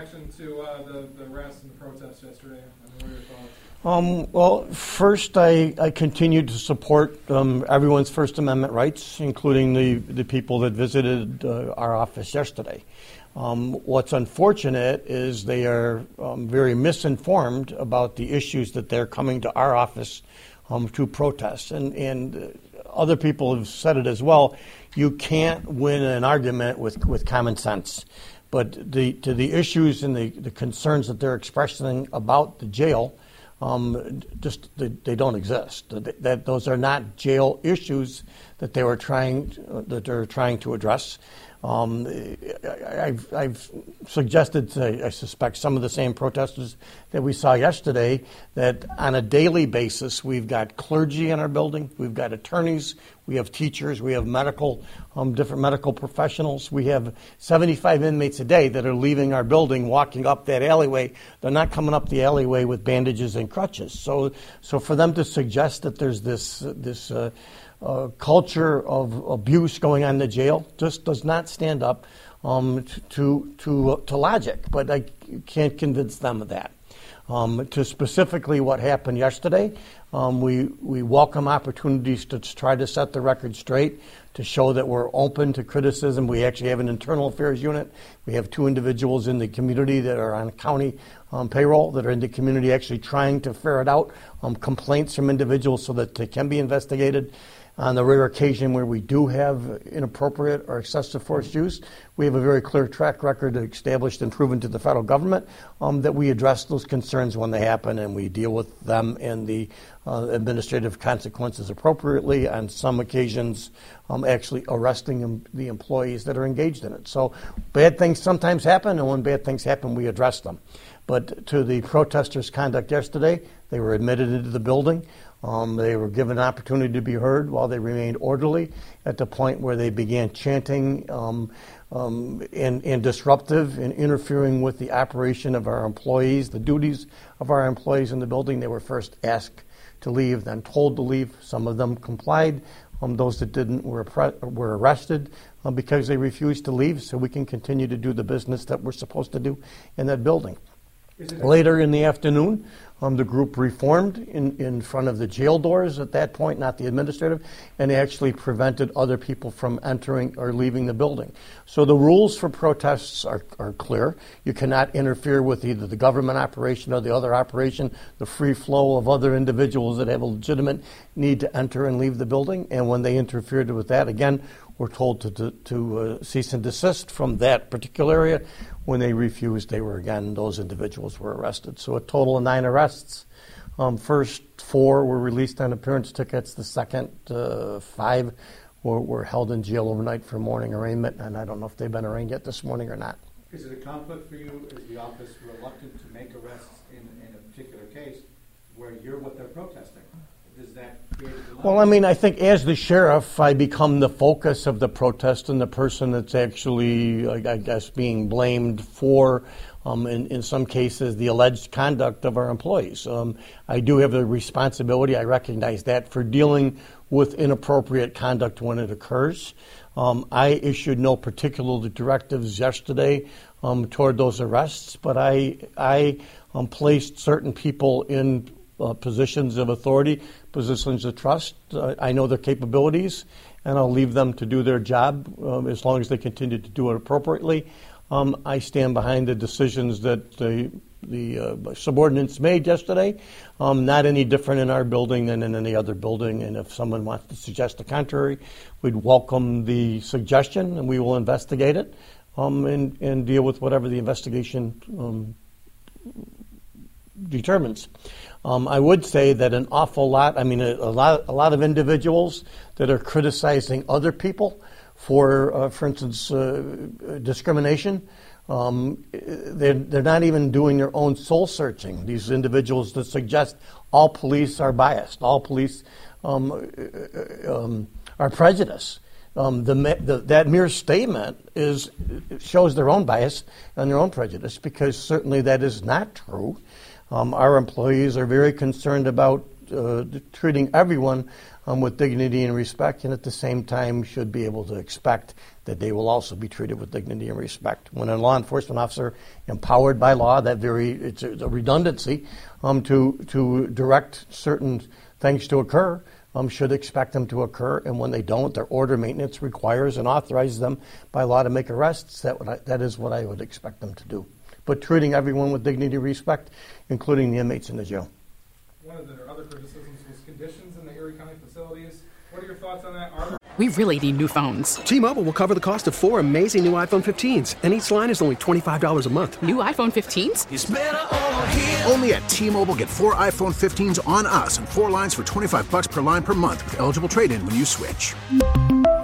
Reaction to uh, the, the arrest and the protests yesterday. I mean? Um, well, first, I, I continue to support um, everyone's First Amendment rights, including the, the people that visited uh, our office yesterday. Um, what's unfortunate is they are um, very misinformed about the issues that they're coming to our office um, to protest. And, and other people have said it as well. You can't win an argument with, with common sense. But the, to the issues and the, the concerns that they're expressing about the jail, um, just they, they, don't exist. That, that, those are not jail issues that they were trying that they're trying to address. Um, I've, I've, suggested, to, I suspect, some of the same protesters that we saw yesterday that on a daily basis we've got clergy in our building, we've got attorneys, we have teachers, we have medical, um, different medical professionals. We have 75 inmates a day that are leaving our building, walking up that alleyway. They're not coming up the alleyway with bandages and crutches. So, so for them to suggest that there's this, this uh, uh, culture of abuse going on in the jail just does not stand up um, to, to, uh, to logic. But I can't convince them of that. Um, to specifically what happened yesterday, um, we, we welcome opportunities to try to set the record straight, to show that we're open to criticism. We actually have an internal affairs unit. We have two individuals in the community that are on county um, payroll that are in the community actually trying to ferret out um, complaints from individuals so that they can be investigated. On the rare occasion where we do have inappropriate or excessive force use, we have a very clear track record established and proven to the federal government um, that we address those concerns when they happen and we deal with them and the uh, administrative consequences appropriately. On some occasions, um, actually arresting the employees that are engaged in it. So bad things sometimes happen, and when bad things happen, we address them. But to the protesters' conduct yesterday, they were admitted into the building. Um, they were given an opportunity to be heard while they remained orderly at the point where they began chanting um, um, and, and, disruptive and interfering with the operation of our employees, the duties of our employees in the building. They were first asked to leave, then told to leave. Some of them complied. Um, those that didn't were, were arrested uh, because they refused to leave so we can continue to do the business that we're supposed to do in that building. Later in the afternoon, um, the group reformed in, in front of the jail doors at that point, not the administrative, and actually prevented other people from entering or leaving the building. So the rules for protests are, are clear. You cannot interfere with either the government operation or the other operation, the free flow of other individuals that have a legitimate need to enter and leave the building. And when they interfered with that, again, we're told to, to, to uh, cease and desist from that particular area. When they refused, they were again, those individuals were arrested. So a total of nine arrests. Um, first four were released on appearance tickets. The second uh, five were, were, held in jail overnight for morning arraignment, and I don't know if they've been arraigned yet this morning or not. Is it a conflict for you? Is the office reluctant to make arrests in, in a particular case where you're what they're protesting? Well, I mean, I think as the sheriff, I become the focus of the protest and the person that's actually, I guess, being blamed for, um, in, in some cases, the alleged conduct of our employees. Um, I do have the responsibility, I recognize that, for dealing with inappropriate conduct when it occurs. Um, I issued no particular directives yesterday um, toward those arrests, but I, I um, placed certain people in uh, positions of authority, positions of trust. Uh, I know their capabilities, and I'll leave them to do their job um, as long as they continue to do it appropriately. Um, I stand behind the decisions that the, the uh, subordinates made yesterday. Um, not any different in our building than in any other building. And if someone wants to suggest the contrary, we'd welcome the suggestion, and we will investigate it um, and, and deal with whatever the investigation um, determines. Um, I would say that an awful lot, I mean, a, a, lot, a lot of individuals that are criticizing other people for, uh, for instance, uh, discrimination. Um, they're, they're not even doing their own soul searching. These individuals that suggest all police are biased, all police um, uh, um, are prejudiced. Um, the, the, that mere statement is shows their own bias and their own prejudice because certainly that is not true. Um, our employees are very concerned about uh, treating everyone um, with dignity and respect, and at the same time should be able to expect that they will also be treated with dignity and respect. When a law enforcement officer empowered by law, that very it's a, redundancy um, to to direct certain things to occur. Um, should expect them to occur, and when they don't, their order maintenance requires and authorizes them by law to make arrests. That I, that is what I would expect them to do. But treating everyone with dignity and respect, including the inmates in the jail. One of the other criticisms was conditions in the Erie County facilities. What are your thoughts on that? Are there We really need new phones. T-Mobile will cover the cost of four amazing new iPhone 15s, and each line is only $25 a month. New iPhone 15s? Only at T-Mobile get four iPhone 15s on us and four lines for 25 bucks per line per month with eligible trade-in when you switch.